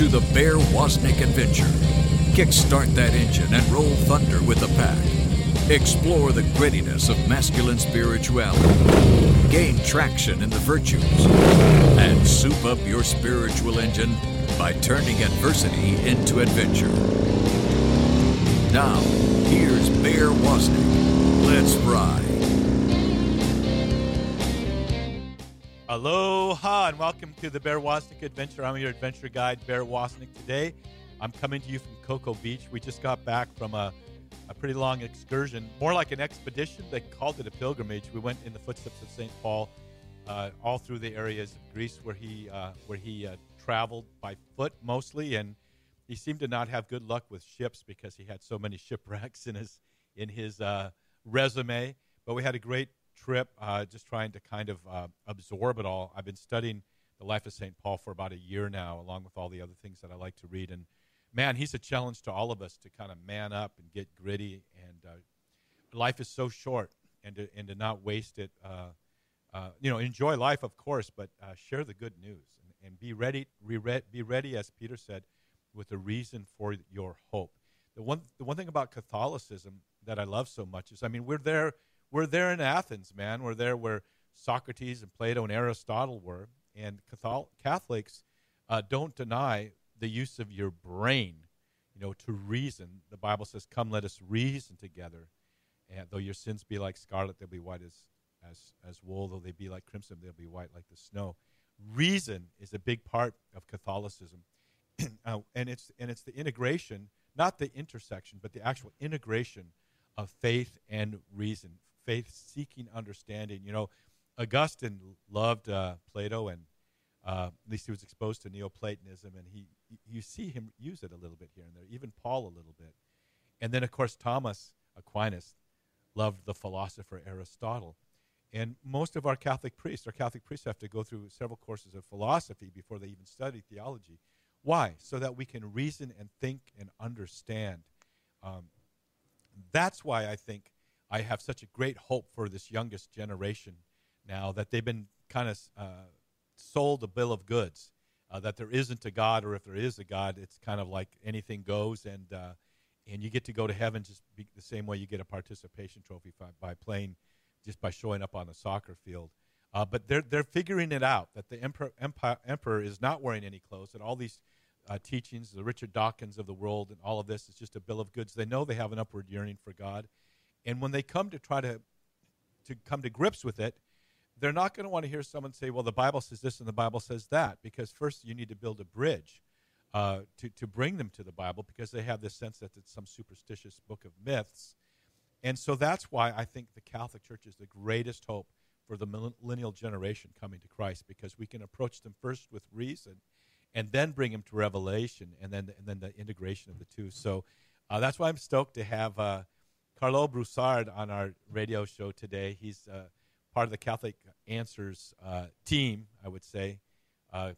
to the Bear Wozniak adventure. Kickstart that engine and roll thunder with the pack. Explore the grittiness of masculine spirituality. Gain traction in the virtues. And soup up your spiritual engine by turning adversity into adventure. Now, here's Bear Wozniak. Let's ride. Aloha and welcome to the Bear Wozniak Adventure. I'm your adventure guide, Bear Wozniak. Today, I'm coming to you from Cocoa Beach. We just got back from a, a pretty long excursion, more like an expedition. They called it a pilgrimage. We went in the footsteps of St. Paul, uh, all through the areas of Greece where he uh, where he uh, traveled by foot mostly, and he seemed to not have good luck with ships because he had so many shipwrecks in his in his uh, resume. But we had a great trip, uh, just trying to kind of uh, absorb it all. I've been studying the life of St. Paul for about a year now, along with all the other things that I like to read. And man, he's a challenge to all of us to kind of man up and get gritty. And uh, life is so short, and to, and to not waste it. Uh, uh, you know, enjoy life, of course, but uh, share the good news and, and be ready. Re- be ready, as Peter said, with a reason for your hope. The one, the one thing about Catholicism that I love so much is, I mean, we're there we're there in Athens, man. We're there where Socrates and Plato and Aristotle were. And Catholics uh, don't deny the use of your brain, you know, to reason. The Bible says, "Come, let us reason together." And though your sins be like scarlet, they'll be white as as as wool. Though they be like crimson, they'll be white like the snow. Reason is a big part of Catholicism, uh, and it's and it's the integration, not the intersection, but the actual integration of faith and reason faith seeking understanding. You know, Augustine loved uh, Plato, and uh, at least he was exposed to Neoplatonism, and he you see him use it a little bit here and there, even Paul a little bit. And then, of course, Thomas Aquinas loved the philosopher Aristotle. And most of our Catholic priests, our Catholic priests have to go through several courses of philosophy before they even study theology. Why? So that we can reason and think and understand. Um, that's why I think I have such a great hope for this youngest generation now that they've been kind of uh, sold a bill of goods uh, that there isn't a God, or if there is a God, it's kind of like anything goes, and uh, and you get to go to heaven just the same way you get a participation trophy by, by playing, just by showing up on the soccer field. Uh, but they're they're figuring it out that the emperor, empire, emperor is not wearing any clothes, and all these uh, teachings, the Richard Dawkins of the world, and all of this is just a bill of goods. They know they have an upward yearning for God, and when they come to try to, to come to grips with it, they're not going to want to hear someone say, well, the Bible says this and the Bible says that, because first you need to build a bridge uh, to, to bring them to the Bible because they have this sense that it's some superstitious book of myths. And so that's why I think the Catholic Church is the greatest hope for the millennial generation coming to Christ because we can approach them first with reason and then bring them to revelation and then, and then the integration of the two. So uh, that's why I'm stoked to have. Uh, Karlo Broussard on our radio show today. He's uh, part of the Catholic Answers uh, team, I would say, uh,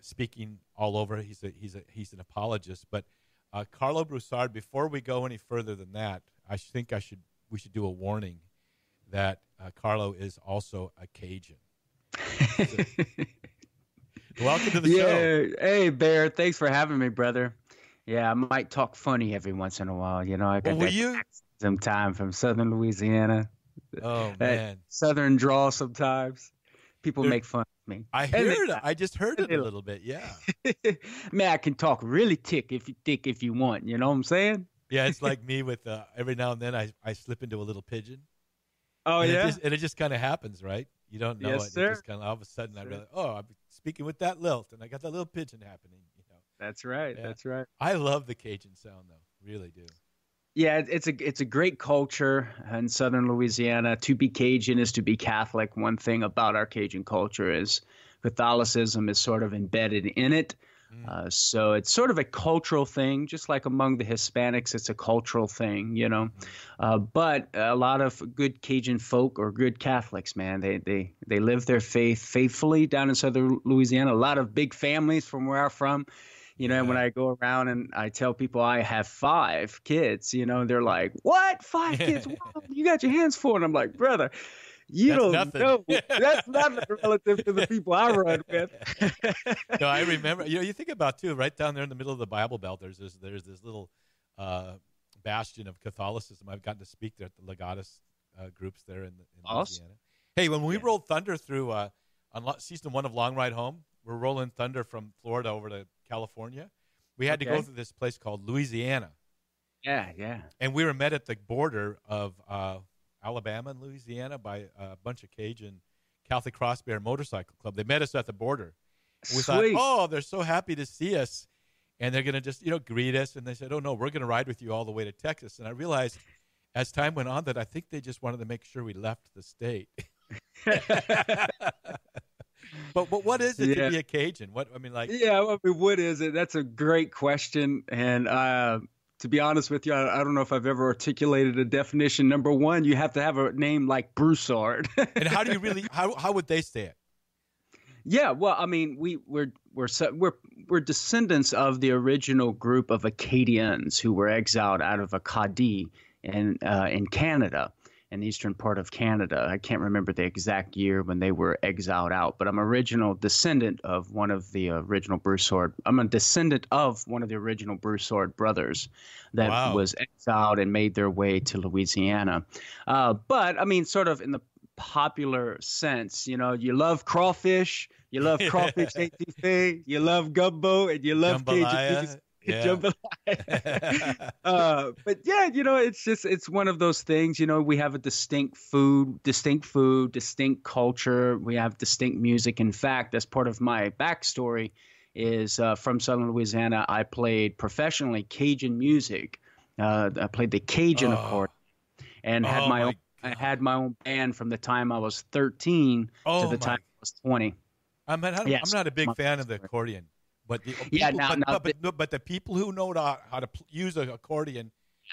speaking all over. He's a, he's a, he's an apologist. But uh, Karlo Broussard, before we go any further than that, I think I should we should do a warning that uh, Karlo is also a Cajun. welcome to the yeah. show. Hey, Bear. Thanks for having me, brother. Yeah, I might talk funny every once in a while. You know, I got well, that you? Sometime from Southern Louisiana. Oh man, Southern draw sometimes. People Dude, make fun of me. I heard. They, I just heard it a little bit. Yeah. man, I can talk really thick if you thick if you want. You know what I'm saying? Yeah, it's like me with uh, every now and then I, I slip into a little pidgin. Oh and yeah, it just, and it just kind of happens, right? You don't know yes, it. Sir. It just kind of all of a sudden yes, I realize, oh, I'm speaking with that lilt, and I got that little pidgin happening. You know. That's right. Yeah. That's right. I love the Cajun sound, though. Really do. Yeah, it's a it's a great culture in southern Louisiana. To be Cajun is to be Catholic. One thing about our Cajun culture is Catholicism is sort of embedded in it. Mm. Uh, so it's sort of a cultural thing, just like among the Hispanics, it's a cultural thing, you know. Mm. Uh, but a lot of good Cajun folk or good Catholics, man, they they they live their faith faithfully down in southern Louisiana. A lot of big families from where I'm from you know, yeah. when I go around and I tell people I have five kids, you know, they're like, "What? Five kids? Wow, you got your hands full?" And I'm like, "Brother, You That's don't nothing. know. That's nothing relative to the people I run with. no, I remember. You know, you think about too, right down there in the middle of the Bible Belt. There's this, there's this little uh, bastion of Catholicism. I've gotten to speak there at the Legatus uh, groups there in, in Awesome. Louisiana. Hey, when we Yeah. rolled Thunder through uh, on lo- season one of Long Ride Home, we're rolling Thunder from Florida over to California. We had to go Okay. through this place called Louisiana, yeah, yeah. and we were met at the border of uh, Alabama and Louisiana by a bunch of Cajun Catholic Cross Bear Motorcycle Club. They met us at the border. We thought, Sweet. oh, they're so happy to see us, and they're going to just you know greet us. And they said, oh no, we're going to ride with you all the way to Texas. And I realized as time went on that I think they just wanted to make sure we left the state. but but what is it Yeah. to be a Cajun? What I mean, like Yeah, I mean, what is it? That's a great question. And uh, to be honest with you, I, I don't know if I've ever articulated a definition. Number one, you have to have a name like Broussard. and how do you really how how would they say it? yeah, well, I mean, we we're we're we're we're descendants of the original group of Acadians who were exiled out of Acadie in uh, in Canada. In the eastern part of Canada, I can't remember the exact year when they were exiled out, but I'm original descendant of one of the original Broussard. I'm a descendant of one of the original Broussard brothers that Wow. was exiled and made their way to Louisiana. Uh, but I mean, sort of in the popular sense, you know, you love crawfish, you love crawfish you love gumbo, and you love Cajun Jambalaya? Jambalaya. uh, but yeah, you know, it's just it's one of those things. You know, we have a distinct food, distinct food, distinct culture. We have distinct music. In fact, that's part of my backstory. Is uh, from Southern Louisiana. I played professionally Cajun music. Uh, I played the Cajun Oh. accordion and had Oh, my, my own. I had my own band from the time I was 13 Oh, to the my time I was 20. I mean, I don't, Yes. I'm not a big My fan of the accordion, but the people, Yeah, now- but, now but, but, but the people who know how, to pl- use an accordion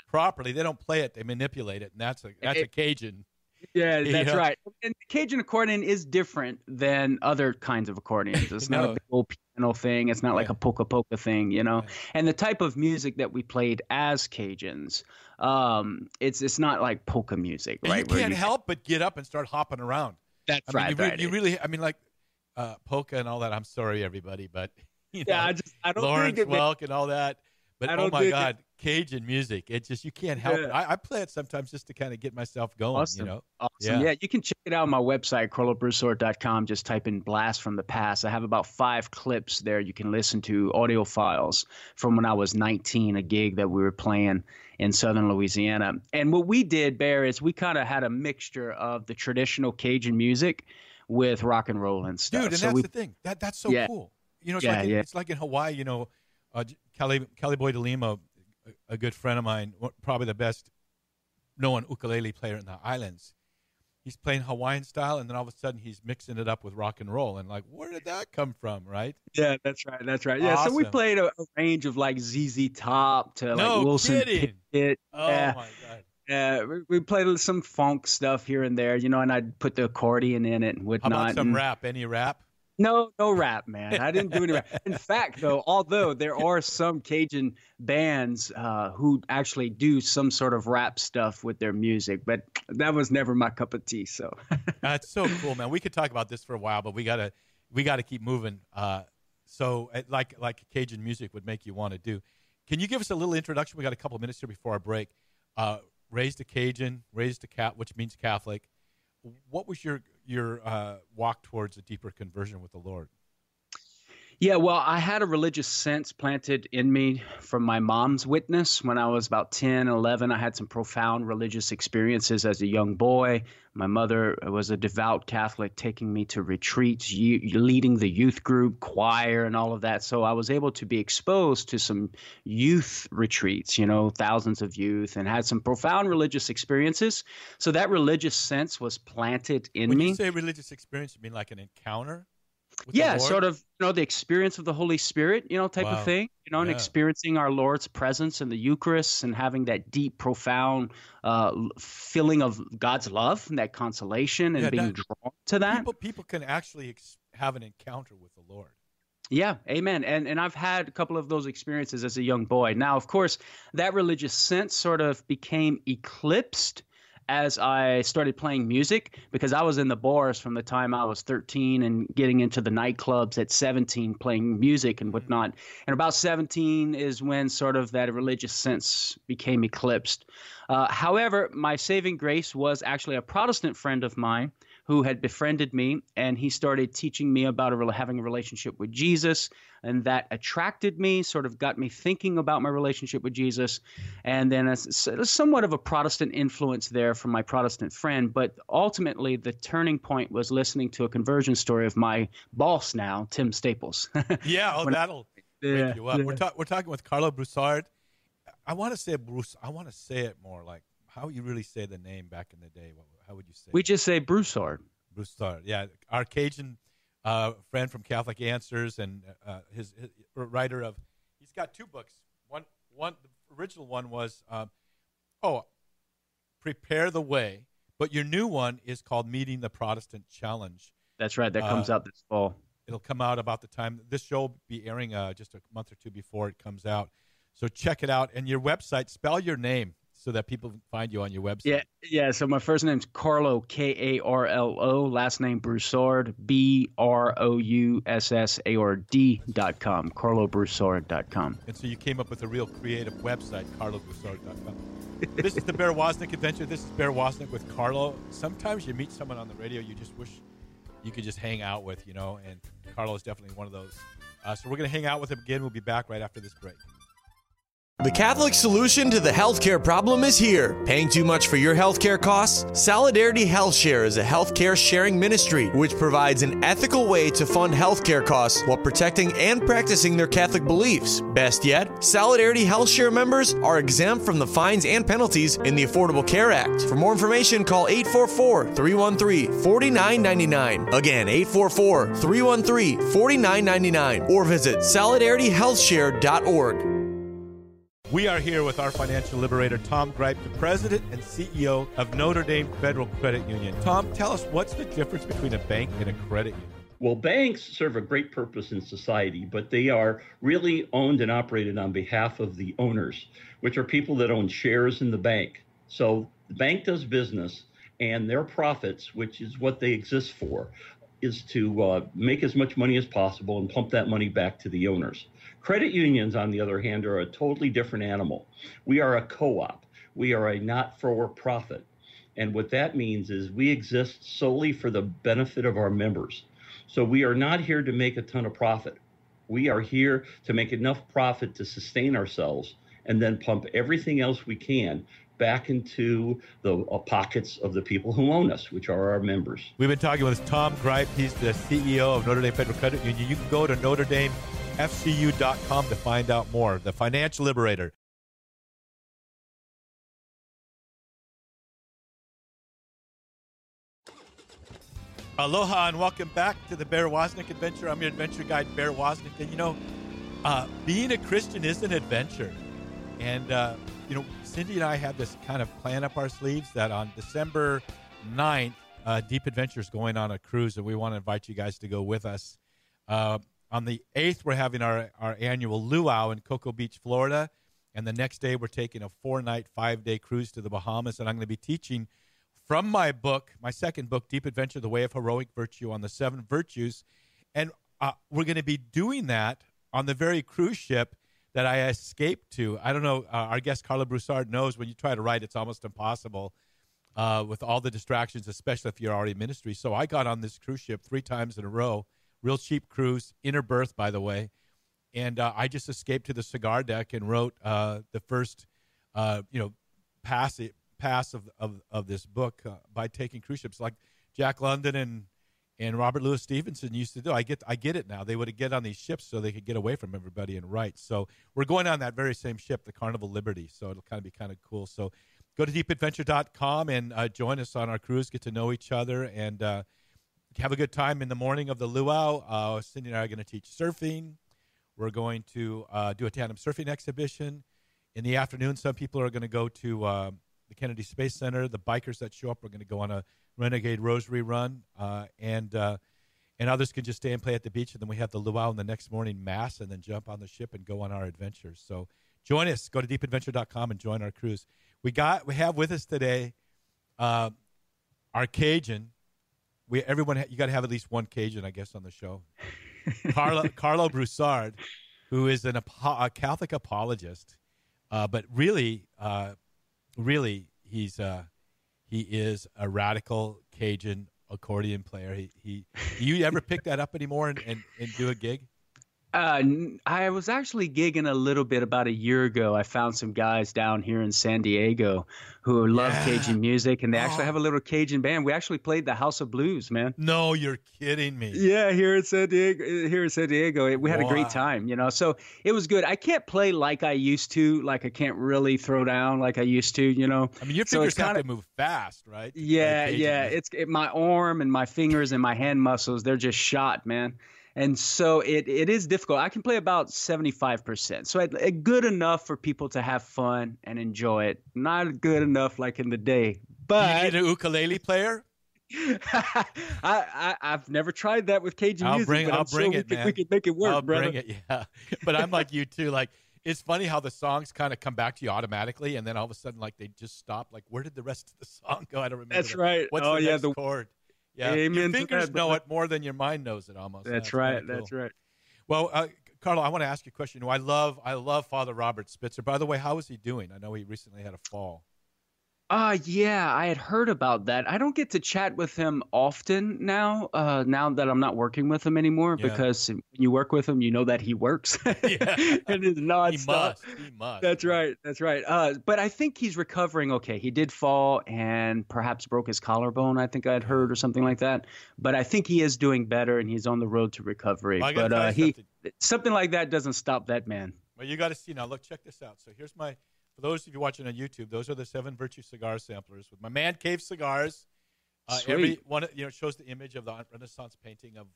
properly, they don't play it; they manipulate it, and that's a that's a Cajun. Yeah, that's know? right. And the Cajun accordion is different than other kinds of accordions. It's not a big old piano thing. It's not like a polka polka thing, you know. Yeah. And the type of music that we played as Cajuns, um, it's it's not like polka music, right? you can't help but get up and start hopping around. That's I mean, right. you, right. you really, I mean, like uh, polka and all that. I'm sorry, everybody, but you know, yeah, I just I don't Lawrence think. Welk and all that. But oh my dig it. God, Cajun music! It just you can't help it. I, I play it sometimes just to kind of get myself going. Awesome. You know, Awesome. Yeah. Yeah. you can check it out on my website, KarloBroussard.com. Just type in Blast from the Past. I have about five clips there you can listen to, audio files from when I was 19, a gig that we were playing in southern Louisiana. And what we did, Bear, is we kind of had a mixture of the traditional Cajun music with rock and roll and stuff. dude, and so that's we, the thing. That that's so Yeah. cool. You know, it's Yeah, like in, yeah. it's like in Hawaii. You know, uh, Cali Cali Boy de Lima, a, a good friend of mine, probably the best known ukulele player in the islands. He's playing Hawaiian style, and then all of a sudden he's mixing it up with rock and roll. And like, where did that come from? Right? yeah, that's right. That's right. Yeah, so we played a, a range of like ZZ Top to No like Wilson kidding. Pickett. Oh Yeah. my god! Yeah, we, we played some funk stuff here and there, you know, and I'd put the accordion in it and How whatnot. about some and- rap? Any rap? No, no rap, man. I didn't do any rap. In fact, though, although there are some Cajun bands uh, who actually do some sort of rap stuff with their music, but that was never my cup of tea. So, That's so cool, man. We could talk about this for a while, but we gotta we gotta keep moving. Uh, so, uh, like like Cajun music would make you want to do. Can you give us a little introduction? We got a couple minutes here before our break. Uh, raised a Cajun, raised a cat, which means Catholic. What was your your uh, walk towards a deeper conversion with the Lord? Yeah, well, I had a religious sense planted in me from my mom's witness when I was about 10, 11. I had some profound religious experiences as a young boy. My mother was a devout Catholic, taking me to retreats, leading the youth group, choir, and all of that. So I was able to be exposed to some youth retreats, you know, thousands of youth, and had some profound religious experiences. So that religious sense was planted in When me. you say religious experience, you mean like an encounter? Yeah, sort of, you know, the experience of the Holy Spirit, you know, type Wow. of thing, you know, and experiencing our Lord's presence in the Eucharist and having that deep, profound uh, feeling of God's love and that consolation and Yeah, being that- drawn to that. People people can actually ex- have an encounter with the Lord. Yeah, amen. And and I've had a couple of those experiences as a young boy. Now, of course, that religious sense sort of became eclipsed as I started playing music because I was in the bars from the time I was 13 and getting into the nightclubs at 17 playing music and whatnot. And about 17 is when sort of that religious sense became eclipsed. Uh, however, my saving grace was actually a Protestant friend of mine who had befriended me, and he started teaching me about a, having a relationship with Jesus, and that attracted me, sort of got me thinking about my relationship with Jesus, and then a, somewhat of a Protestant influence there from my Protestant friend. But ultimately, the turning point was listening to a conversion story of my boss now, Tim Staples. yeah, oh, that'll yeah, wake you up. Yeah. We're, ta- we're talking with Karlo Broussard. I want to say Bruce. I want to say it more like how you really say the name back in the day. How would you say? We just say Broussard. Broussard, yeah. Our Cajun uh, friend from Catholic Answers and uh, his, his, writer of, he's got two books. One, one, the original one was, um, oh, prepare the way. But your new one is called Meeting the Protestant Challenge. That's right. That comes uh, out this fall. It'll come out about the time this show will be airing uh, just a month or two before it comes out. So check it out. And your website, spell your name so that people find you on your website. Yeah, yeah. So my first name's Karlo K A R L O. Last name Broussard B R O U S S A R D dot com. Dot com. And so you came up with a real creative website, dot com. this is the Bear Wozniak Adventure. This is Bear Wozniak with Karlo. Sometimes you meet someone on the radio you just wish you could just hang out with, you know, and Karlo is definitely one of those. Uh, so we're going to hang out with him again. We'll be back right after this break. The Catholic solution to the healthcare problem is here. Paying too much for your healthcare costs? Solidarity Health Share is a healthcare sharing ministry which provides an ethical way to fund healthcare costs while protecting and practicing their Catholic beliefs. Best yet, Solidarity Health Share members are exempt from the fines and penalties in the Affordable Care Act. For more information, call 844 313 4999. Again, 844 313 4999 or visit solidarityhealthshare.org. We are here with our financial liberator, Tom Gryp, the president and CEO of Notre Dame Federal Credit Union. Tom, tell us what's the difference between a bank and a credit union? Well, banks serve a great purpose in society, but they are really owned and operated on behalf of the owners, which are people that own shares in the bank. So the bank does business, and their profits, which is what they exist for, is to uh, make as much money as possible and pump that money back to the owners. Credit unions, on the other hand, are a totally different animal. We are a co op, we are a not for profit. And what that means is we exist solely for the benefit of our members. So we are not here to make a ton of profit. We are here to make enough profit to sustain ourselves and then pump everything else we can back into the uh, pockets of the people who own us, which are our members. We've been talking with Tom Gryp. He's the CEO of Notre Dame Federal Credit Union. You can go to Notre Dame to find out more. The Financial Liberator. Aloha and welcome back to the Bear Wozniak Adventure. I'm your adventure guide, Bear Wozniak. And you know, uh, being a Christian is an adventure. And, uh, you know, Cindy and I have this kind of plan up our sleeves that on December 9th, uh, Deep Adventures going on a cruise, and we want to invite you guys to go with us. Uh, on the 8th, we're having our, our annual luau in Cocoa Beach, Florida. And the next day, we're taking a four night, five day cruise to the Bahamas. And I'm going to be teaching from my book, my second book, Deep Adventure The Way of Heroic Virtue, on the seven virtues. And uh, we're going to be doing that on the very cruise ship that I escaped to. I don't know, uh, our guest Karlo Broussard knows when you try to write, it's almost impossible uh, with all the distractions, especially if you're already in ministry. So I got on this cruise ship three times in a row real cheap cruise, inner berth, by the way. And uh, I just escaped to the cigar deck and wrote uh, the first, uh, you know, pass pass of, of, of this book uh, by taking cruise ships like Jack London and and Robert Louis Stevenson used to do. I get I get it now. They would get on these ships so they could get away from everybody and write. So we're going on that very same ship, the Carnival Liberty. So it'll kind of be kind of cool. So go to deepadventure.com and uh, join us on our cruise. Get to know each other and uh, have a good time in the morning of the luau. Uh, Cindy and I are going to teach surfing. We're going to uh, do a tandem surfing exhibition. In the afternoon, some people are going to go to uh, the Kennedy Space Center. The bikers that show up are going to go on a Renegade Rosary run, uh, and uh, and others can just stay and play at the beach. And then we have the luau in the next morning mass, and then jump on the ship and go on our adventures. So join us. Go to deepadventure.com and join our cruise. We got we have with us today uh, our Cajun. We everyone you got to have at least one Cajun, I guess, on the show. Karlo Karlo Broussard, who is an a Catholic apologist, uh, but really, uh, really, he's uh, he is a radical Cajun accordion player. He he. Do you ever pick that up anymore and, and, and do a gig? Uh, I was actually gigging a little bit about a year ago. I found some guys down here in San Diego who love yeah. Cajun music, and they actually oh. have a little Cajun band. We actually played the House of Blues, man. No, you're kidding me. Yeah, here in San Diego. Here in San Diego, we had wow. a great time. You know, so it was good. I can't play like I used to. Like I can't really throw down like I used to. You know. I mean, your fingers so have kinda, to move fast, right? Yeah, yeah. It's it, my arm and my fingers and my hand muscles. They're just shot, man and so it, it is difficult. I can play about 75%. So it, it, good enough for people to have fun and enjoy it. Not good enough like in the day. But you need an ukulele player? I, I have never tried that with Cajun I'll music. Bring, I'll bring sure it, we man. we could make it work, I'll brother. bring it, yeah. But I'm like you too. Like it's funny how the songs kind of come back to you automatically, and then all of a sudden, like they just stop. Like where did the rest of the song go? I don't remember. That's right. What's oh the yeah, next the chord? Yeah, Amen your fingers that, know it more than your mind knows it. Almost. That's, that's right. Cool. That's right. Well, uh, Karlo, I want to ask you a question. You know, I love, I love Father Robert Spitzer. By the way, how is he doing? I know he recently had a fall. Uh yeah, I had heard about that. I don't get to chat with him often now. Uh, now that I'm not working with him anymore, yeah. because when you work with him, you know that he works. yeah. and it's nonstop. He must. He must. That's right. That's right. Uh, but I think he's recovering okay. He did fall and perhaps broke his collarbone. I think I'd heard or something like that. But I think he is doing better and he's on the road to recovery. Well, but uh, he something. something like that doesn't stop that man. Well, you got to see now. Look, check this out. So here's my for those of you watching on YouTube, those are the seven Virtue cigar samplers with my Man Cave cigars. Uh, every one, you know, shows the image of the Renaissance painting of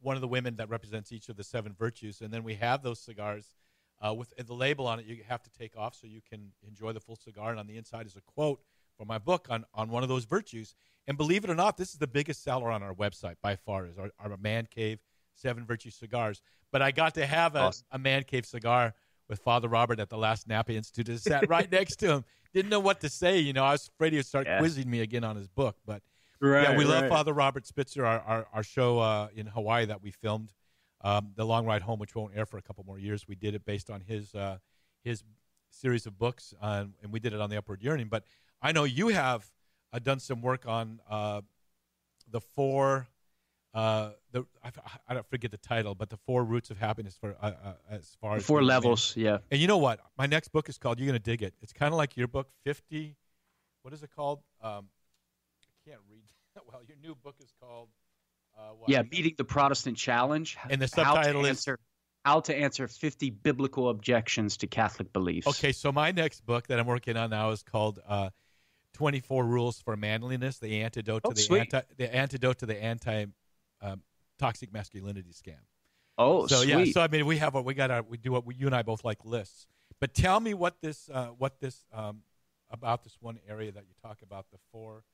one of the women that represents each of the seven virtues, and then we have those cigars uh, with the label on it. You have to take off so you can enjoy the full cigar, and on the inside is a quote from my book on on one of those virtues. And believe it or not, this is the biggest seller on our website by far. Is our, our Man Cave Seven Virtue cigars. But I got to have a, awesome. a Man Cave cigar with Father Robert at the last Napa Institute. I sat right next to him. Didn't know what to say. You know, I was afraid he would start yeah. quizzing me again on his book. But right, yeah, we right. love Father Robert Spitzer, our, our, our show uh, in Hawaii that we filmed, um, The Long Ride Home, which won't air for a couple more years. We did it based on his, uh, his series of books, uh, and we did it on the Upward Yearning. But I know you have uh, done some work on uh, the four uh, the I, I, don't forget the title, but the four roots of happiness for uh, uh, as far as four levels, yeah. And you know what? My next book is called. You're gonna dig it. It's kind of like your book, Fifty. What is it called? Um, I can't read. well, your new book is called. Uh, yeah, meeting the Protestant challenge. And the subtitle is answer, how to answer 50 biblical objections to Catholic beliefs. Okay, so my next book that I'm working on now is called uh, 24 Rules for Manliness: The Antidote oh, to the sweet. anti the antidote to the anti um, toxic masculinity scam. Oh, so sweet. yeah. So I mean, we have what we got. Our, we do what we, you and I both like lists. But tell me what this, uh, what this um, about this one area that you talk about the four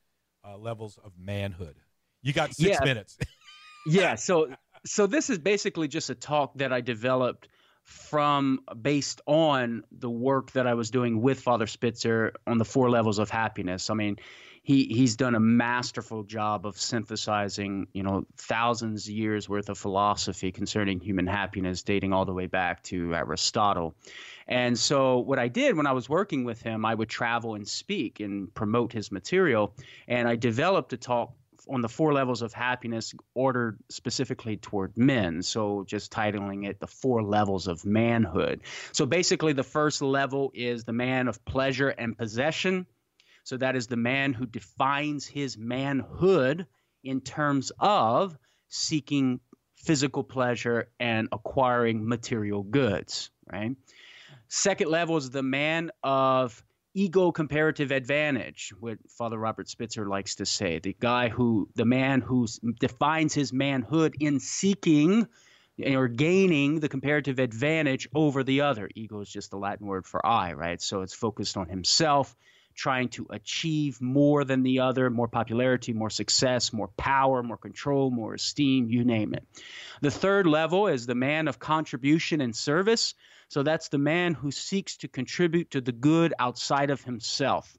uh, levels of manhood. You got six yeah. minutes. yeah. So so this is basically just a talk that I developed from based on the work that I was doing with Father Spitzer on the four levels of happiness. I mean, he he's done a masterful job of synthesizing you know thousands of years worth of philosophy concerning human happiness dating all the way back to aristotle and so what i did when i was working with him i would travel and speak and promote his material and i developed a talk on the four levels of happiness ordered specifically toward men. So just titling it the four levels of manhood. So basically, the first level is the man of pleasure and possession. So that is the man who defines his manhood in terms of seeking physical pleasure and acquiring material goods, right? Second level is the man of ego comparative advantage, what Father Robert Spitzer likes to say. The guy who, the man who defines his manhood in seeking or gaining the comparative advantage over the other. Ego is just the Latin word for I, right? So it's focused on himself trying to achieve more than the other, more popularity, more success, more power, more control, more esteem, you name it. The third level is the man of contribution and service. So that's the man who seeks to contribute to the good outside of himself.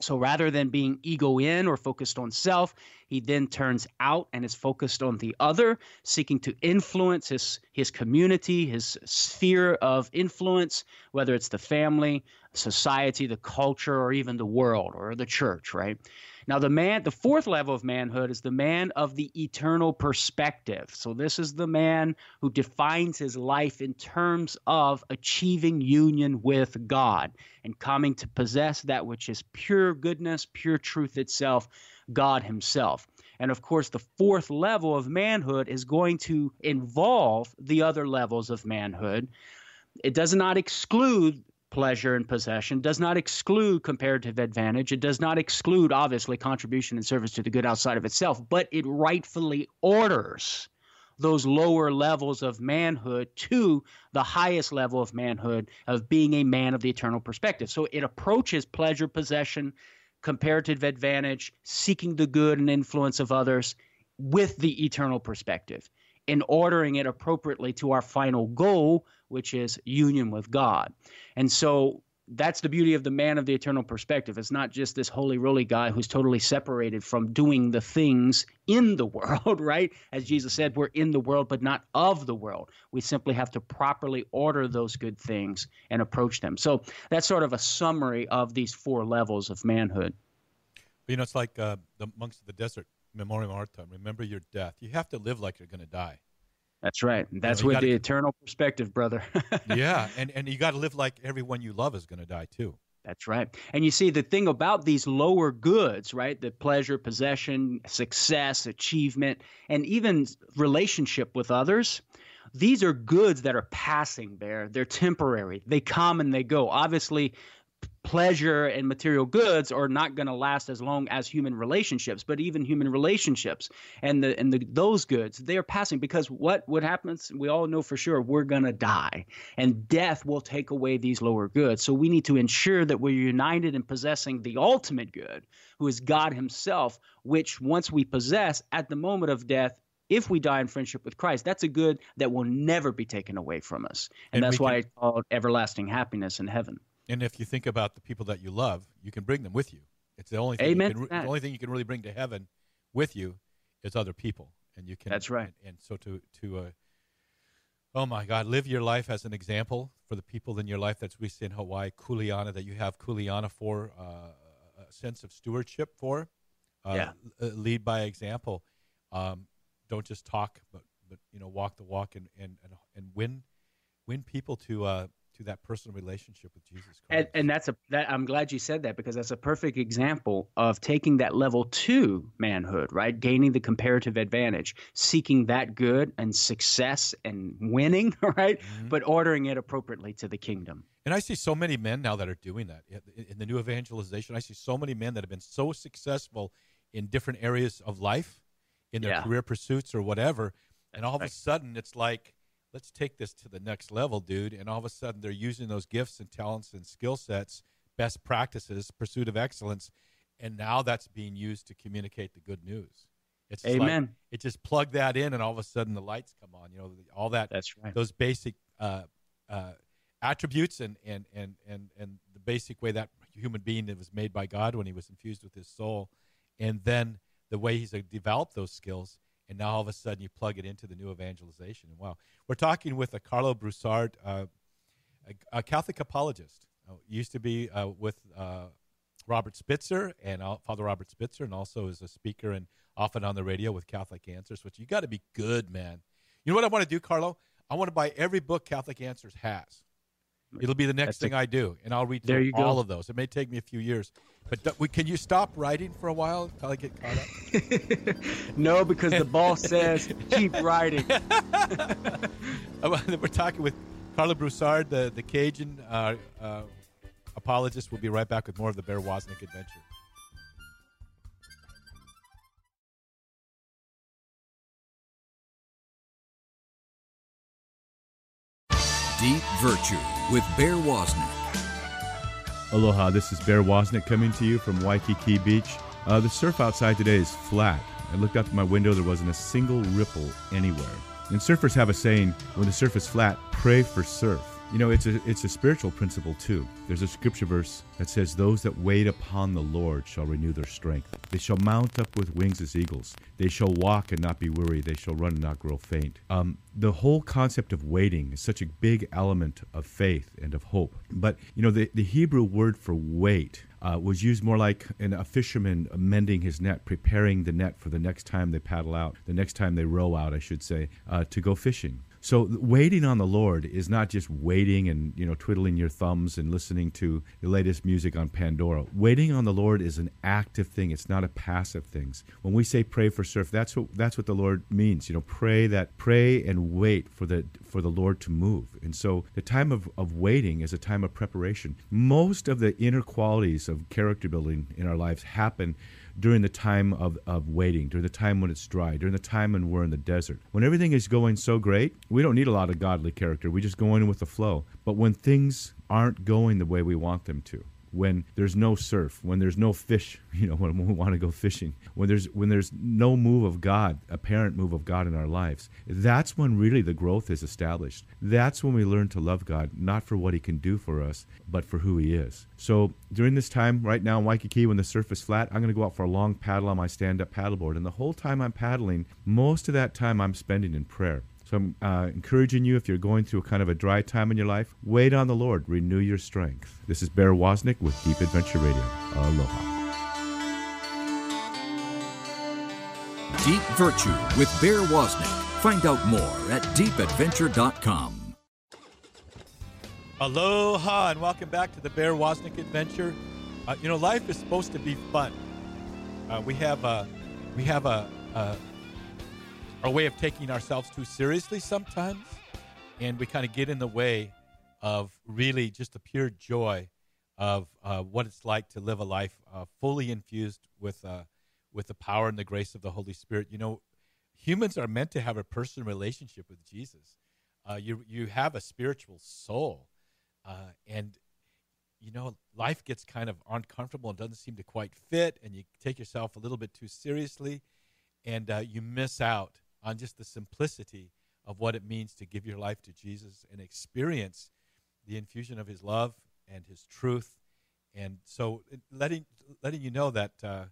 So rather than being ego in or focused on self, he then turns out and is focused on the other, seeking to influence his, his community, his sphere of influence, whether it's the family, society, the culture, or even the world or the church, right? Now, the man, the fourth level of manhood is the man of the eternal perspective. So, this is the man who defines his life in terms of achieving union with God and coming to possess that which is pure goodness, pure truth itself, God Himself. And of course, the fourth level of manhood is going to involve the other levels of manhood. It does not exclude pleasure and possession, does not exclude comparative advantage. It does not exclude, obviously, contribution and service to the good outside of itself, but it rightfully orders those lower levels of manhood to the highest level of manhood of being a man of the eternal perspective. So it approaches pleasure, possession, comparative advantage, seeking the good and influence of others with the eternal perspective in ordering it appropriately to our final goal, which is union with God. And so that's the beauty of the man of the eternal perspective. It's not just this holy roly guy who's totally separated from doing the things in the world, right? As Jesus said, we're in the world, but not of the world. We simply have to properly order those good things and approach them. So that's sort of a summary of these four levels of manhood. You know, it's like uh, the monks of the desert memoriam artem. Remember your death. You have to live like you're going to die. That's right. That's you know, with gotta, the eternal perspective, brother. yeah, and and you got to live like everyone you love is going to die too. That's right. And you see, the thing about these lower goods, right? The pleasure, possession, success, achievement, and even relationship with others, these are goods that are passing there. They're temporary. They come and they go. Obviously, pleasure and material goods are not going to last as long as human relationships but even human relationships and the and the those goods they are passing because what what happens we all know for sure we're going to die and death will take away these lower goods so we need to ensure that we're united in possessing the ultimate good who is God himself which once we possess at the moment of death if we die in friendship with Christ, that's a good that will never be taken away from us. And, and that's why can, it's called everlasting happiness in heaven. And if you think about the people that you love, you can bring them with you. It's the only thing Amen. You can, the only thing you can really bring to heaven with you is other people, and you can. That's right. And, and so to to uh, oh my God, live your life as an example for the people in your life. That's we say in Hawaii, kuleana, that you have kuleana for uh, a sense of stewardship for. Uh, yeah. lead by example. Um, don't just talk, but but you know walk the walk and and and, and win win people to uh, to that personal relationship with Jesus Christ. And, and that's a that I'm glad you said that because that's a perfect example of taking that level to manhood, right? Gaining the comparative advantage, seeking that good and success and winning, right? Mm-hmm. But ordering it appropriately to the kingdom. And I see so many men now that are doing that in the new evangelization. I see so many men that have been so successful in different areas of life, in their yeah. career pursuits or whatever, and all of a sudden it's like let's take this to the next level, dude. And all of a sudden, they're using those gifts and talents and skill sets, best practices, pursuit of excellence, and now that's being used to communicate the good news. It's Amen. Like, it just plug that in, and all of a sudden the lights come on. You know, all that. That's right. Those basic uh, uh, attributes and, and and and and the basic way that human being that was made by God when he was infused with his soul, and then the way he's developed those skills and now all of a sudden you plug it into the new evangelization. And wow, we're talking with a Karlo Broussard, uh, a, a, Catholic apologist. Uh, used to be uh, with uh, Robert Spitzer and Father Robert Spitzer, and also is a speaker and often on the radio with Catholic Answers. Which you got to be good, man. You know what I want to do, Karlo? I want to buy every book Catholic Answers has. It'll be the next That's thing a, I do, and I'll read there you all go. of those. It may take me a few years, but we, can you stop writing for a while until I get caught up? no, because the boss says keep writing. We're talking with Karlo Broussard, the the Cajun uh, uh, apologist. We'll be right back with more of the Bear Wozniak adventure. Deep Virtue with Bear Wozniak. Aloha, this is Bear Wozniak coming to you from Waikiki Beach. Uh, the surf outside today is flat. I looked out my window, there wasn't a single ripple anywhere. And surfers have a saying when the surf is flat, pray for surf. You know, it's a it's a spiritual principle too. There's a scripture verse that says, "Those that wait upon the Lord shall renew their strength. They shall mount up with wings as eagles. They shall walk and not be weary. They shall run and not grow faint." Um, the whole concept of waiting is such a big element of faith and of hope. But you know, the the Hebrew word for wait uh, was used more like an, a fisherman mending his net, preparing the net for the next time they paddle out, the next time they row out, I should say, uh, to go fishing. So waiting on the Lord is not just waiting and you know twiddling your thumbs and listening to the latest music on Pandora. Waiting on the Lord is an active thing. It's not a passive thing. When we say pray for surf, that's what that's what the Lord means. You know, pray that pray and wait for the for the Lord to move. And so the time of, of waiting is a time of preparation. Most of the inner qualities of character building in our lives happen during the time of, of waiting, during the time when it's dry, during the time when we're in the desert. When everything is going so great, we don't need a lot of godly character. We just go in with the flow. But when things aren't going the way we want them to, when there's no surf, when there's no fish, you know, when we want to go fishing, when there's when there's no move of God, apparent move of God in our lives. That's when really the growth is established. That's when we learn to love God, not for what he can do for us, but for who he is. So during this time right now in Waikiki when the surf is flat, I'm going to go out for a long paddle on my stand-up paddleboard and the whole time I'm paddling, most of that time I'm spending in prayer. So I'm uh, encouraging you if you're going through a kind of a dry time in your life, wait on the Lord, renew your strength. This is Bear Wozniak with Deep Adventure Radio. Aloha. Deep Virtue with Bear Wozniak. Find out more at deepadventure.com. Aloha and welcome back to the Bear Wozniak Adventure. Uh, you know, life is supposed to be fun. Uh, we have a, we have a, a our way of taking ourselves too seriously sometimes, and we kind of get in the way of really just the pure joy of uh, what it's like to live a life uh, fully infused with uh, with the power and the grace of the Holy Spirit. You know, humans are meant to have a personal relationship with Jesus. Uh, you you have a spiritual soul, uh, and you know life gets kind of uncomfortable and doesn't seem to quite fit, and you take yourself a little bit too seriously, and uh, you miss out on just the simplicity of what it means to give your life to Jesus and experience the infusion of His love and His truth. And so, letting letting you know that uh,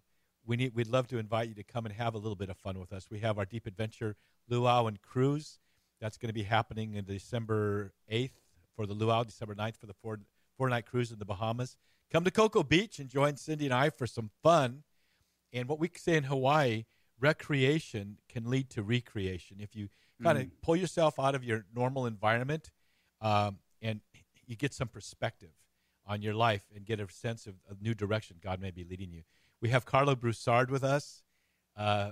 we need, we'd love to invite you to come and have a little bit of fun with us. We have our Deep Adventure Luau and Cruise. That's going to be happening in December 8th for the Luau, December 9th for the four, four night cruise in the Bahamas. Come to Cocoa Beach and join Cindy and I for some fun. And what we say in Hawaii, recreation can lead to recreation. If you kind of mm. pull yourself out of your normal environment um, and you get some perspective on your life and get a sense of a new direction God may be leading you. We have Karlo Broussard with us, uh,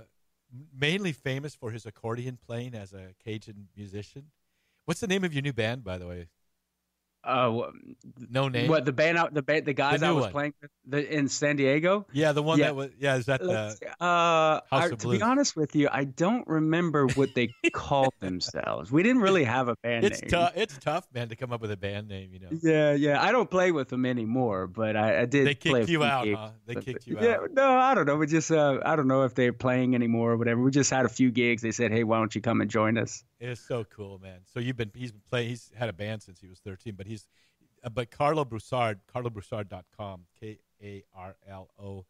mainly famous for his accordion playing as a Cajun musician. What's the name of your new band, by the way? Uh, no name. What the band out the band the guys The I was one. playing with the, in San Diego. Yeah, the one Yeah. that was. Yeah, is that the? Uh, I- to be honest with you, I don't remember what they called themselves. We didn't really have a band It's name. tough. It's tough, man, to come up with a band name. You know, Yeah, yeah. I don't play with them anymore, but I, I did. they kicked you out, gigs. huh? They But- kicked you out. yeah, out. no, I don't know. We just, uh, I don't know if they're playing anymore or whatever. We just had a few gigs. They said, "Hey, why don't you come and join us?" It's so cool, man. So you've been he's been playing. He's had a band since he was 13, but he's uh, but Karlo Broussard, karlobroussard.com, K A R L O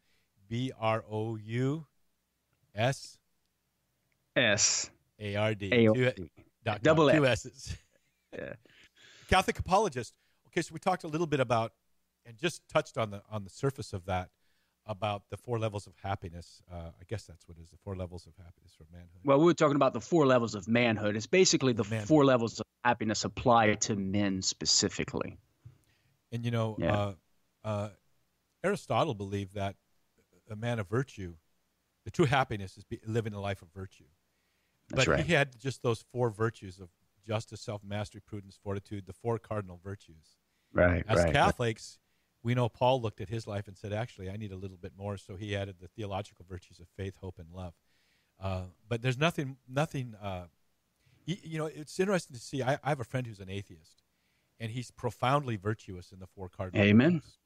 B R O U S S A R D. A O Two- D. dot com, Double two S. S's. Yeah. Catholic apologist. Okay, so we talked a little bit about and just touched on the on the surface of that about the four levels of happiness. Uh, I guess that's what it is the four levels of happiness for manhood. Well, we were talking about the four levels of manhood. It's basically the Manhood. four levels of happiness apply to men specifically. And you know, Yeah. uh, uh, Aristotle believed that a man of virtue, the true happiness is be, living a life of virtue. That's but right. he had just those four virtues of justice, self mastery, prudence, fortitude, the four cardinal virtues. Right. As Catholics, we know Paul looked at his life and said, actually, I need a little bit more. So he added the theological virtues of faith, hope, and love. Uh, but there's nothing, nothing, uh, you know, it's interesting to see. I, I have a friend who's an atheist, and he's profoundly virtuous in the four cardinal Amen. virtues.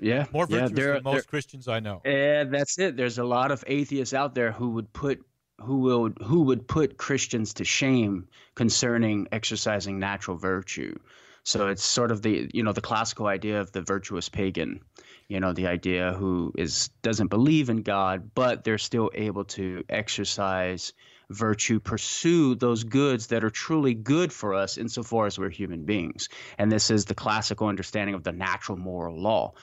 Yeah. More yeah, virtuous there- than most Christians I know. there- And that's it. There's a lot of atheists out there who would put who will who would put Christians to shame concerning exercising natural virtue. So it's sort of the you know the classical idea of the virtuous pagan, you know the idea who is doesn't believe in God, but they're still able to exercise virtue, pursue those goods that are truly good for us insofar as we're human beings. And this is the classical understanding of the natural moral law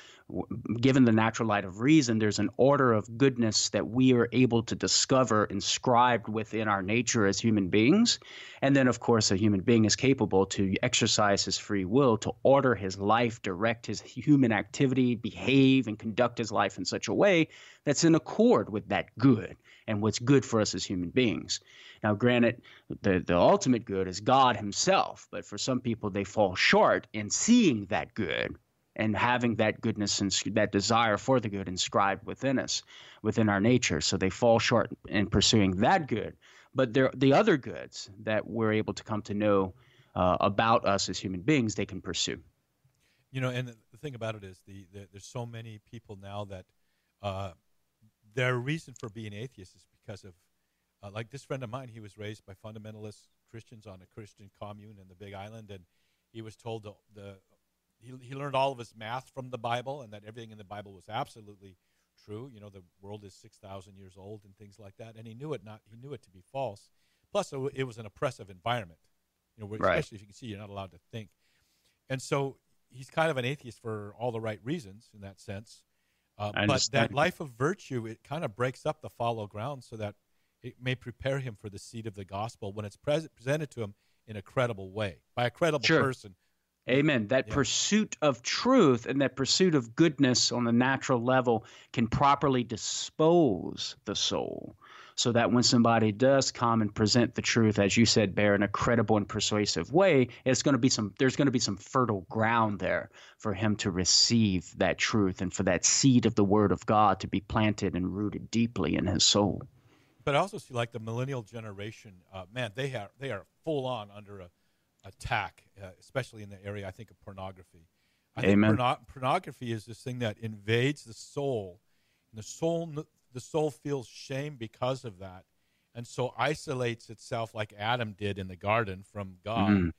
given the natural light of reason, there's an order of goodness that we are able to discover inscribed within our nature as human beings. And then, of course, a human being is capable to exercise his free will to order his life, direct his human activity, behave, and conduct his life in such a way that's in accord with that good and what's good for us as human beings. Now, granted, the, the ultimate good is God Himself, but for some people, they fall short in seeing that good and having that goodness and that desire for the good inscribed within us, within our nature. So they fall short in pursuing that good. But there, the other goods that we're able to come to know uh, about us as human beings, they can pursue. You know, and the thing about it is, the, the there's so many people now that uh, their reason for being atheist is because of, uh, like this friend of mine, he was raised by fundamentalist Christians on a Christian commune in the Big Island, and he was told the, the he, he learned all of his math from the Bible and that everything in the Bible was absolutely true. You know, the world is 6,000 years old and things like that. And he knew it not, he knew it to be false. Plus, it was an oppressive environment, you know, where, right. especially if you can see you're not allowed to think. And so he's kind of an atheist for all the right reasons in that sense. Uh, but that life of virtue, it kind of breaks up the fallow ground so that it may prepare him for the seed of the gospel when it's pre- presented to him in a credible way by a credible sure. person Amen. That yeah. pursuit of truth and that pursuit of goodness on the natural level can properly dispose the soul so that when somebody does come and present the truth, as you said, Bear, in a credible and persuasive way, it's going to be some there's going to be some fertile ground there for him to receive that truth and for that seed of the word of God to be planted and rooted deeply in his soul. But I also see like the millennial generation, uh, man, they are they are full on under a attack, uh, especially in the area, I think, of pornography. I Amen. think porno- pornography is this thing that invades the soul, and the soul the soul feels shame because of that, and so isolates itself like Adam did in the garden from God. Mm,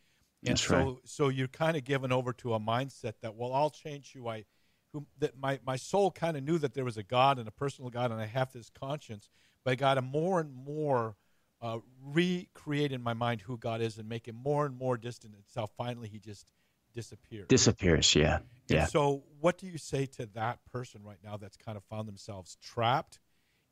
and so, right. so you're kind of given over to a mindset that, well, I'll change who I, who that my my soul kind of knew that there was a God and a personal God, and I have this conscience, but I got a more and more uh, recreate in my mind who God is and make him more and more distant until finally he just disappears. Disappears, yeah. Yeah. And so, what do you say to that person right now that's kind of found themselves trapped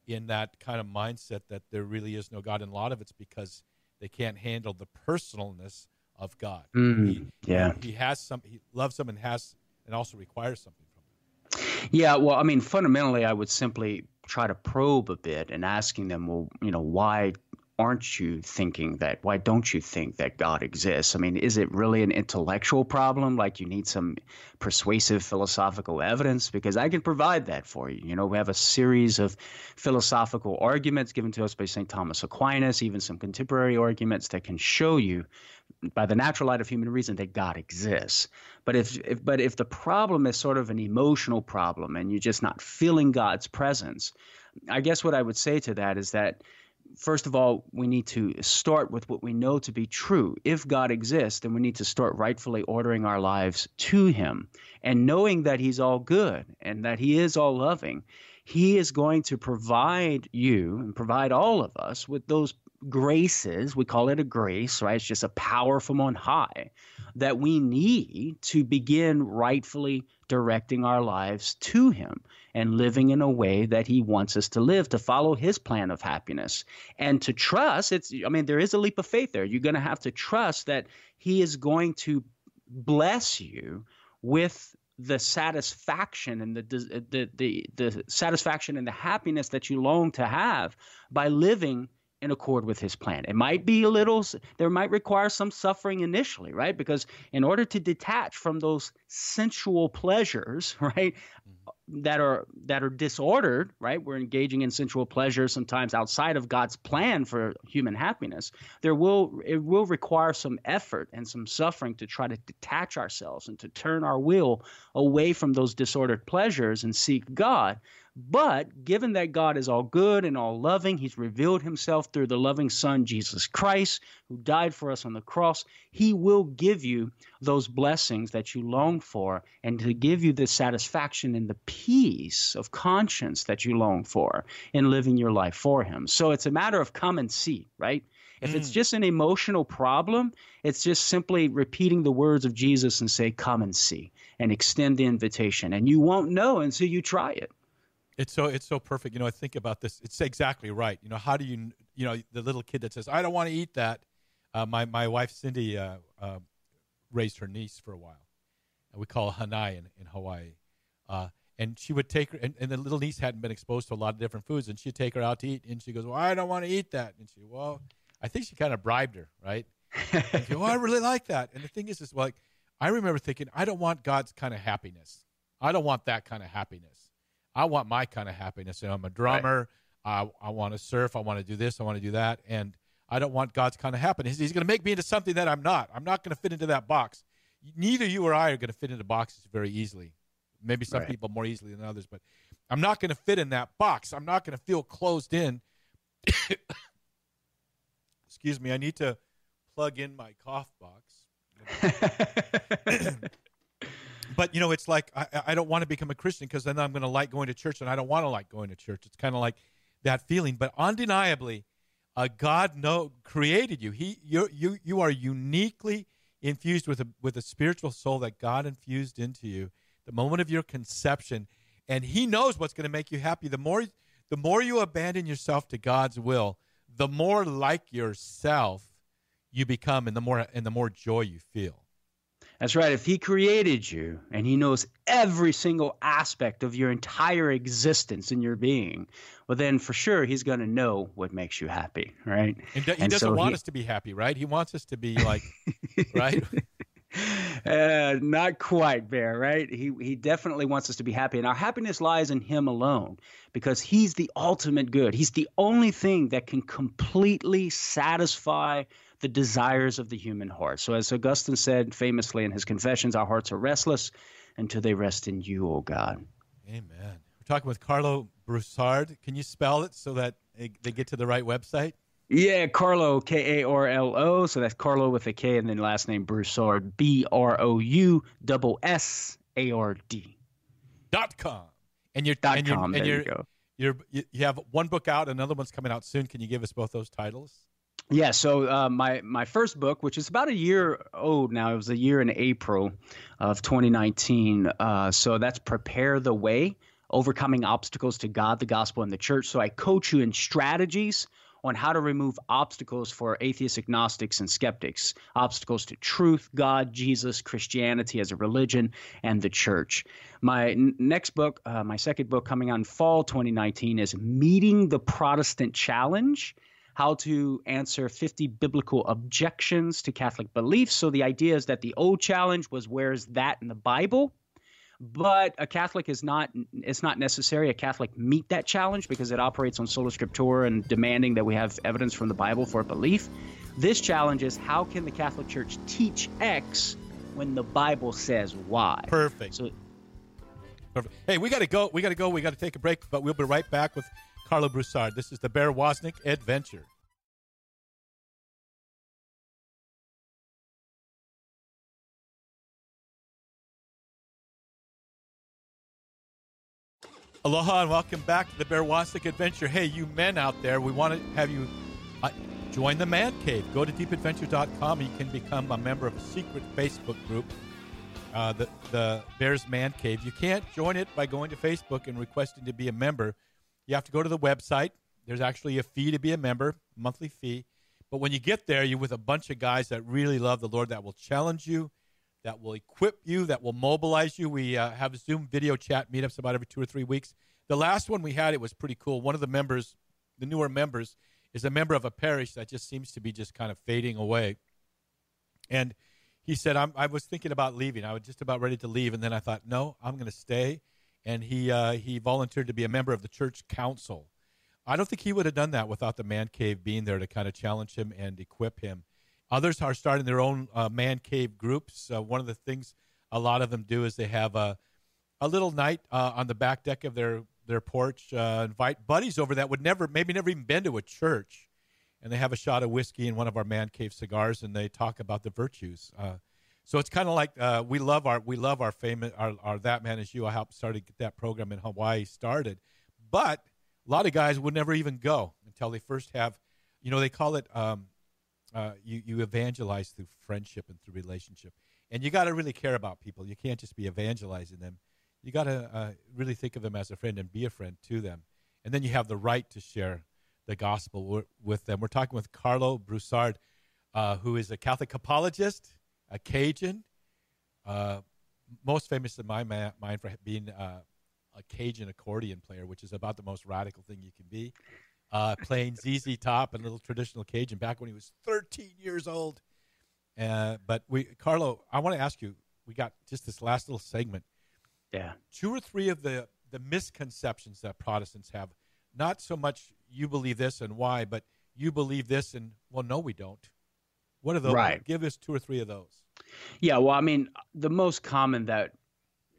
in that kind of mindset that there really is no God? And a lot of it's because they can't handle the personalness of God. Mm, he, yeah. He, he has some, he loves them and has, and also requires something from them. Yeah, well, I mean, fundamentally, I would simply try to probe a bit and asking them, well, you know, why aren't you thinking that? Why don't you think that God exists? I mean, is it really an intellectual problem? Like you need some persuasive philosophical evidence? Because I can provide that for you. You know, we have a series of philosophical arguments given to us by St. Thomas Aquinas, even some contemporary arguments that can show you by the natural light of human reason that God exists. But if, if but if the problem is sort of an emotional problem and you're just not feeling God's presence, I guess what I would say to that is that first of all, we need to start with what we know to be true. If God exists, then we need to start rightfully ordering our lives to Him and knowing that He's all good and that He is all loving. He is going to provide you and provide all of us with those graces. We call it a grace, right? It's just a power from on high that we need to begin rightfully directing our lives to Him and living in a way that He wants us to live, to follow His plan of happiness. And to trust, it's, I mean, there is a leap of faith there. You're going to have to trust that He is going to bless you with the satisfaction and the, the the the satisfaction and the happiness that you long to have by living in accord with his plan. It might be a little, there might require some suffering initially, right? Because in order to detach from those sensual pleasures, right, mm-hmm. that are that are disordered, right? We're engaging in sensual pleasures sometimes outside of God's plan for human happiness. There will it will require some effort and some suffering to try to detach ourselves and to turn our will away from those disordered pleasures and seek God. But given that God is all good and all loving, He's revealed Himself through the loving Son, Jesus Christ, who died for us on the cross. He will give you those blessings that you long for and to give you the satisfaction and the peace of conscience that you long for in living your life for Him. So it's a matter of come and see, right? If mm. it's just an emotional problem, it's just simply repeating the words of Jesus and say, Come and see, and extend the invitation. And you won't know until you try it. It's so it's so perfect. You know, I think about this. It's exactly right. You know, how do you you know the little kid that says, "I don't want to eat that." Uh, my my wife Cindy uh, uh, raised her niece for a while, and we call her Hanai in, in Hawaii. Uh, and she would take her, and, and, the little niece hadn't been exposed to a lot of different foods, and she'd take her out to eat, and she goes, "Well, I don't want to eat that," and she, well, I think she kind of bribed her, right? she, well, I really like that. And the thing is, is like, I remember thinking, I don't want God's kind of happiness. I don't want that kind of happiness. I want my kind of happiness. You know, I'm a drummer. Right. I, I want to surf. I want to do this. I want to do that. And I don't want God's kind of happiness. He's going to make me into something that I'm not. I'm not going to fit into that box. Neither you or I are going to fit into boxes very easily. Maybe some right. people more easily than others, but I'm not going to fit in that box. I'm not going to feel closed in. Excuse me. I need to plug in my cough box. but you know, it's like I, I don't want to become a Christian because then I'm going to like going to church, and I don't want to like going to church. It's kind of like that feeling. But undeniably, uh, God no created you. He you you you are uniquely infused with a with a spiritual soul that God infused into you the moment of your conception, and He knows what's going to make you happy. The more the more you abandon yourself to God's will, the more like yourself you become, and the more and the more joy you feel. That's right. If he created you and he knows every single aspect of your entire existence and your being, well, then for sure he's going to know what makes you happy, right? And he and doesn't so want he, us to be happy, right? He wants us to be like, right? Uh, not quite, Bear, right? He, he definitely wants us to be happy. And our happiness lies in him alone because he's the ultimate good. He's the only thing that can completely satisfy the desires of the human heart. So, as Augustine said famously in his Confessions, our hearts are restless until they rest in you, O God. Amen. We're talking with Karlo Broussard. Can you spell it so that they get to the right website? Yeah, Karlo, K A R L O. So that's Karlo with a K and then last name Broussard, B R O U double S A R D. Dot com. And you're, Dot and com. You're, and there you're, you go. You're, you have one book out, another one's coming out soon. Can you give us both those titles? Yeah, so uh, my my first book, which is about a year old now, it was a year in April of 2019. Uh, so that's prepare the way, overcoming obstacles to God, the gospel, and the church. So I coach you in strategies on how to remove obstacles for atheists, agnostics, and skeptics. Obstacles to truth, God, Jesus, Christianity as a religion, and the church. My n- next book, uh, my second book coming on fall 2019, is Meeting the Protestant Challenge how to answer 50 biblical objections to Catholic beliefs. So the idea is that the old challenge was where's that in the Bible? But a Catholic is not it's not necessary a Catholic meet that challenge because it operates on sola scriptura and demanding that we have evidence from the Bible for a belief. This challenge is how can the Catholic Church teach X when the Bible says Y? Perfect. So Perfect. Hey, we got to go. We got to go. We got to take a break, but we'll be right back with Karlo Broussard. This is the Bear Woznick Adventure. Aloha and welcome back to the Bear Woznick Adventure. Hey, you men out there, we want to have you uh, join the Man Cave. Go to deepadventure.com you can become a member of a secret Facebook group, uh, the, the Bears Man Cave. You can't join it by going to Facebook and requesting to be a member. You have to go to the website. There's actually a fee to be a member, monthly fee. But when you get there, you're with a bunch of guys that really love the Lord, that will challenge you, that will equip you, that will mobilize you. We uh, have Zoom video chat meetups about every two or three weeks. The last one we had, it was pretty cool. One of the members, the newer members, is a member of a parish that just seems to be just kind of fading away. And he said, i was thinking about leaving. I was just about ready to leave. And then I thought, no, I'm going to stay and he uh, he volunteered to be a member of the church council. I don't think he would have done that without the man cave being there to kind of challenge him and equip him. Others are starting their own uh, man cave groups. Uh, one of the things a lot of them do is they have a a little night uh, on the back deck of their their porch, uh, invite buddies over that would never, maybe never even been to a church, and they have a shot of whiskey and one of our man cave cigars, and they talk about the virtues. So it's kind of like uh, we love our we love our famous our, our that man is you. I helped start get that program in Hawaii started, but a lot of guys would never even go until they first have, you know, they call it um, uh, you you evangelize through friendship and through relationship, and you got to really care about people. You can't just be evangelizing them. You got to uh, really think of them as a friend and be a friend to them, and then you have the right to share the gospel with them. We're talking with Karlo Broussard, uh, who is a Catholic apologist a Cajun, uh, most famous in my ma- mind for being uh, a Cajun accordion player, which is about the most radical thing you can be. Uh, playing ZZ Top and little traditional Cajun back when he was 13 years old. Uh, but we, Karlo, I want to ask you. We got just this last little segment. Yeah. Two or three of the the misconceptions that Protestants have. Not so much you believe this and why, but you believe this and well, no, we don't. What are those? Right. Give us two or three of those. Yeah, well, I mean, the most common that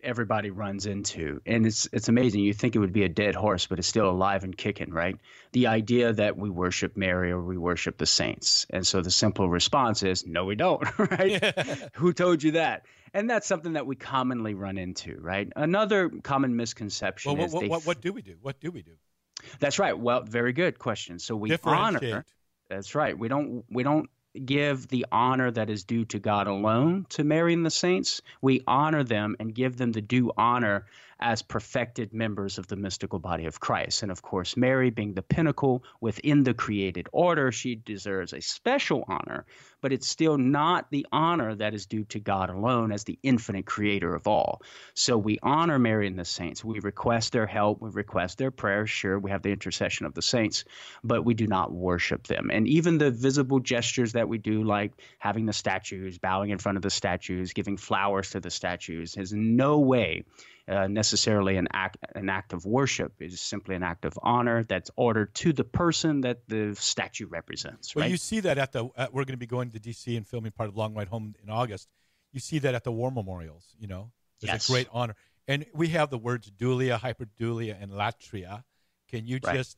everybody runs into, and it's it's amazing. You think it would be a dead horse, but it's still alive and kicking, right? The idea that we worship Mary or we worship the saints, and so the simple response is, no, we don't, right? Who told you that? And that's something that we commonly run into, right? Another common misconception well, is what, what, what do we do? What do we do? That's right. Well, very good question. So we honor. That's right. We don't we don't give the honor that is due to God alone to Mary and the saints. We honor them and give them the due honor as perfected members of the mystical body of Christ. And of course, Mary, being the pinnacle within the created order, she deserves a special honor, but it's still not the honor that is due to God alone as the infinite creator of all. So we honor Mary and the saints. We request their help, we request their prayers. Sure, we have the intercession of the saints, but we do not worship them. And even the visible gestures that we do, like having the statues, bowing in front of the statues, giving flowers to the statues, is no way uh, necessarily an act an act of worship. It is simply an act of honor that's ordered to the person that the statue represents. Well, right? you see that at the at, we're going to be going to D.C. and filming part of Long Ride Home in August. You see that at the war memorials. You know, it's yes. a great honor, and we have the words dulia, hyperdulia, and latria. Can you right. just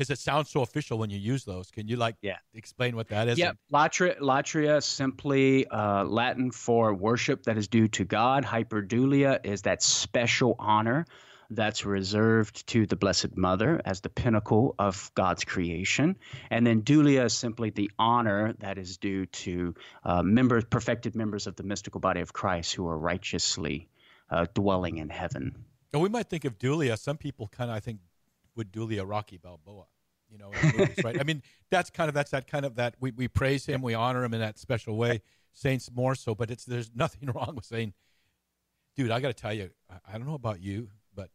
because it sounds so official when you use those. Can you like yeah. explain what that is? Yeah, latria, latria simply uh, Latin for worship that is due to God. Hyperdulia is that special honor that's reserved to the Blessed Mother as the pinnacle of God's creation. And then dulia is simply the honor that is due to uh, members, perfected members of the mystical body of Christ who are righteously uh, dwelling in heaven. Well, we might think of dulia. Some people kind of, I think, would dulia Rocky Balboa, you know, movies, right? I mean, that's kind of that's that kind of that we, we praise him, we honor him in that special way. Saints more so, but it's there's nothing wrong with saying, dude, I got to tell you, I, I don't know about you, but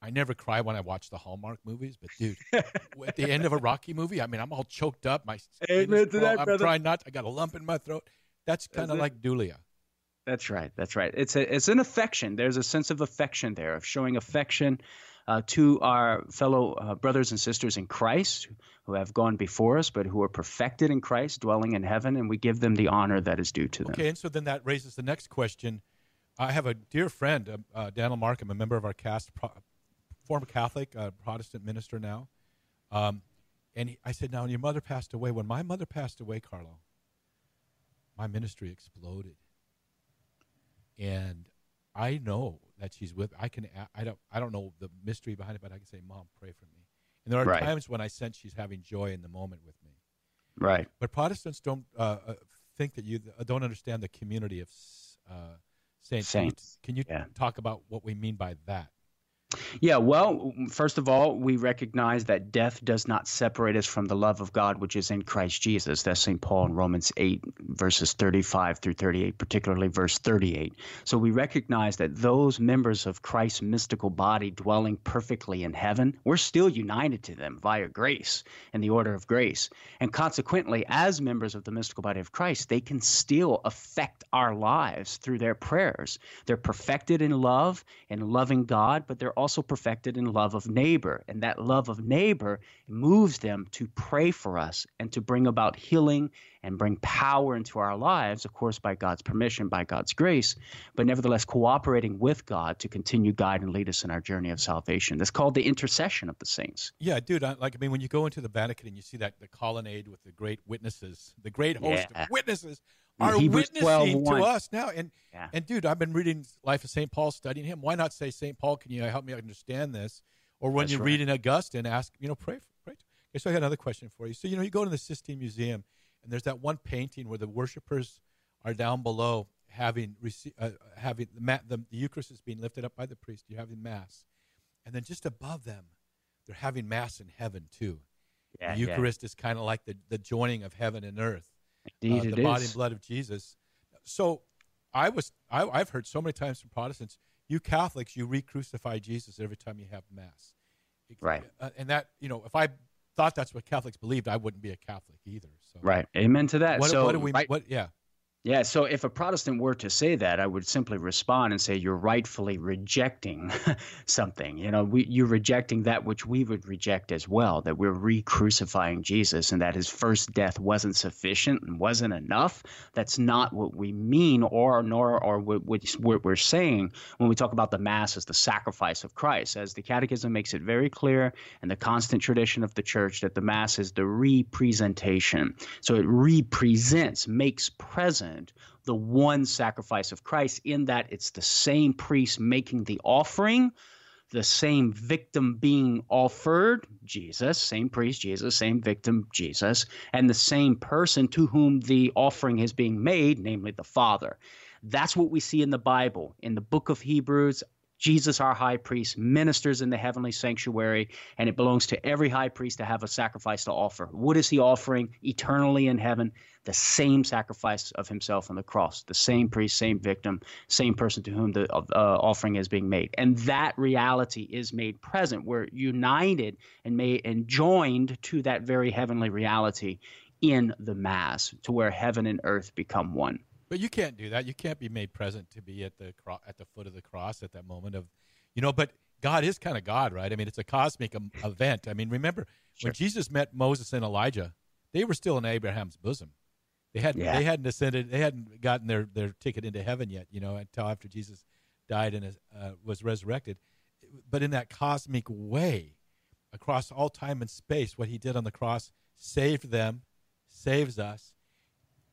I never cry when I watch the Hallmark movies. But dude, at the end of a Rocky movie, I mean, I'm all choked up. My Amen to that, I'm brother. trying not. I got a lump in my throat. That's kind of like dulia. That's right. That's right. It's a it's an affection. There's a sense of affection there, of showing affection uh, to our fellow uh, brothers and sisters in Christ who have gone before us, but who are perfected in Christ, dwelling in heaven, and we give them the honor that is due to them. Okay, and so then that raises the next question. I have a dear friend, uh, uh, Daniel Markham, a member of our cast, pro- former Catholic, uh, Protestant minister now. Um, and he, I said, now, when your mother passed away, when my mother passed away, Karlo, my ministry exploded. And I know that she's with. I can. I don't. I don't know the mystery behind it, but I can say, "Mom, pray for me." And there are Right. times when I sense she's having joy in the moment with me. Right. But Protestants don't uh, uh, think that you uh, don't understand the community of uh, saints. Saints, Can you, can you yeah. talk about what we mean by that? Yeah, well, first of all, we recognize that death does not separate us from the love of God which is in Christ Jesus. That's St. Paul in Romans 8, verses 35 through 38, particularly verse 38. So we recognize that those members of Christ's mystical body dwelling perfectly in heaven, we're still united to them via grace and the order of grace. And consequently, as members of the mystical body of Christ, they can still affect our lives through their prayers. They're perfected in love and loving God, but they're also perfected in love of neighbor. And that love of neighbor moves them to pray for us and to bring about healing and bring power into our lives, of course, by God's permission, by God's grace, but nevertheless cooperating with God to continue guide and lead us in our journey of salvation. That's called the intercession of the saints. Yeah, dude. I, like, I mean, when you go into the Vatican and you see that the colonnade with the great witnesses, the great host Yeah. of witnesses are Hebrews witnessing 12:1. to us now. And Yeah. and dude, I've been reading Life of Saint Paul, studying him. Why not say Saint Paul? Can you help me understand this? Or when That's you're right. reading Augustine, ask you know, pray. for, Pray. Okay, so I got another question for you. So you know, you go to the Sistine Museum, and there's that one painting where the worshipers are down below having rece- uh, having the, ma- the the Eucharist is being lifted up by the priest. You're having mass, and then just above them, they're having mass in heaven too. Yeah, the Eucharist is kind of like the, the joining of heaven and earth, Indeed, uh, the body is. and blood of Jesus. So, I was I, I've heard so many times from Protestants, you Catholics, you re-crucify Jesus every time you have mass, Right. Uh, and that you know, if I thought that's what Catholics believed, I wouldn't be a Catholic either. So, Right. Amen to that. What, so, what do we? right- What? Yeah. Yeah, so if a Protestant were to say that, I would simply respond and say you're rightfully rejecting something. You know, we, you're rejecting that which we would reject as well, that we're re-crucifying Jesus and that his first death wasn't sufficient and wasn't enough. That's not what we mean or nor or what, what we're saying when we talk about the mass as the sacrifice of Christ. As the catechism makes it very clear and the constant tradition of the church that the mass is the representation. So it represents, makes present the one sacrifice of Christ in that it's the same priest making the offering, the same victim being offered, Jesus, same priest, Jesus, same victim, Jesus, and the same person to whom the offering is being made, namely the Father. That's what we see in the Bible. In the book of Hebrews, Jesus, our high priest, ministers in the heavenly sanctuary, and it belongs to every high priest to have a sacrifice to offer. What is he offering eternally in heaven? The same sacrifice of himself on the cross, the same priest, same victim, same person to whom the uh, offering is being made. And that reality is made present. We're united and made and joined to that very heavenly reality in the Mass, to where heaven and earth become one. But you can't do that. You can't be made present to be at the cro- at the foot of the cross at that moment of, you know. But God is kind of God, right? I mean, it's a cosmic um, event. I mean, remember when Jesus met Moses and Elijah, they were still in Abraham's bosom. They hadn't Yeah. they hadn't ascended. They hadn't gotten their their ticket into heaven yet. You know, until after Jesus died and uh, was resurrected. But in that cosmic way, across all time and space, what He did on the cross saved them, saves us,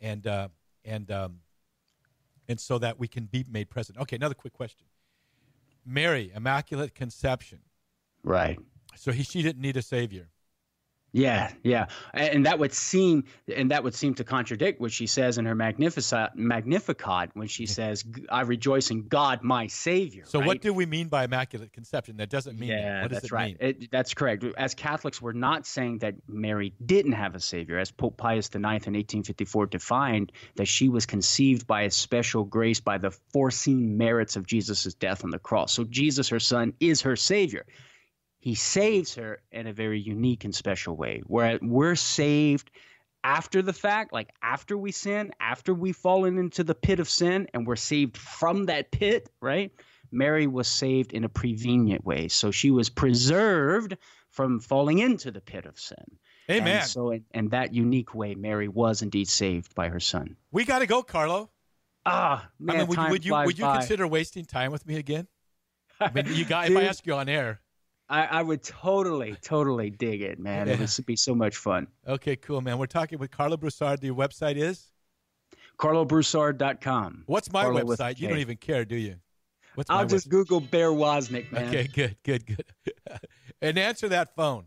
and uh, and um, and so that we can be made present. Okay, another quick question. Mary, Immaculate Conception. Right. So he, she didn't need a savior. Yeah, yeah, and that would seem, and that would seem to contradict what she says in her Magnificat, Magnificat when she says, "I rejoice in God, my Savior." So right? what do we mean by Immaculate Conception? That doesn't mean that. Yeah, What does that's it right. mean? It, that's correct. As Catholics, we're not saying that Mary didn't have a savior, as Pope Pius IX in 1854 defined that she was conceived by a special grace by the foreseen merits of Jesus' death on the cross. So Jesus, her son, is her savior. He saves her in a very unique and special way, where we're saved after the fact, like after we sin, after we've fallen into the pit of sin, and we're saved from that pit, right? Mary was saved in a prevenient way. So she was preserved from falling into the pit of sin. Amen. And so, in, in that unique way, Mary was indeed saved by her son. we got to go, Karlo. Ah, man, I mean, would, would you would you by. consider wasting time with me again? I mean, you got if I ask you on air. I, I would totally, totally dig it, man. It would be so much fun. Okay, cool, man. We're talking with Karlo Broussard. The website is KarloBroussard.com. what's my Karlo website? You don't even care, do you? What's I'll just website? Google Bear Woznick, man. Okay, good, good, good. and answer that phone.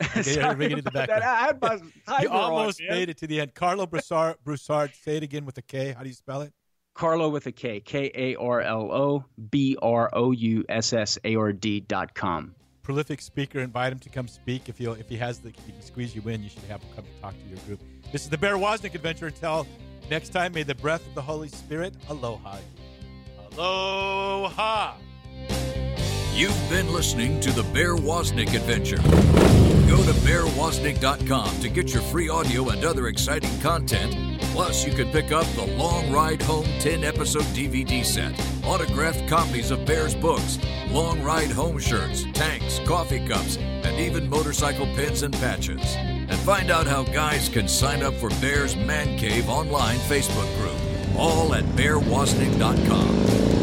Okay, Sorry the that. I You on, almost man. made it to the end. Karlo Broussard, Broussard. Say it again with a K. How do you spell it? Karlo with a K. K A R L O B R O U S S A R D dot com. Prolific speaker. Invite him to come speak. If he if he has the if he can squeeze you in, you should have him come talk to your group. This is the Bear Woznick Adventure. Until next time, may the breath of the Holy Spirit aloha. Aloha. You've been listening to the Bear Woznick Adventure. Go to bearwoznick.com to get your free audio and other exciting content Plus, you can pick up the Long Ride Home 10 episode DVD set, autographed copies of Bears books, Long Ride Home shirts, tanks, coffee cups, and even motorcycle pins and patches. And find out how guys can sign up for Bears Man Cave online Facebook group, all at bearwoznick.com.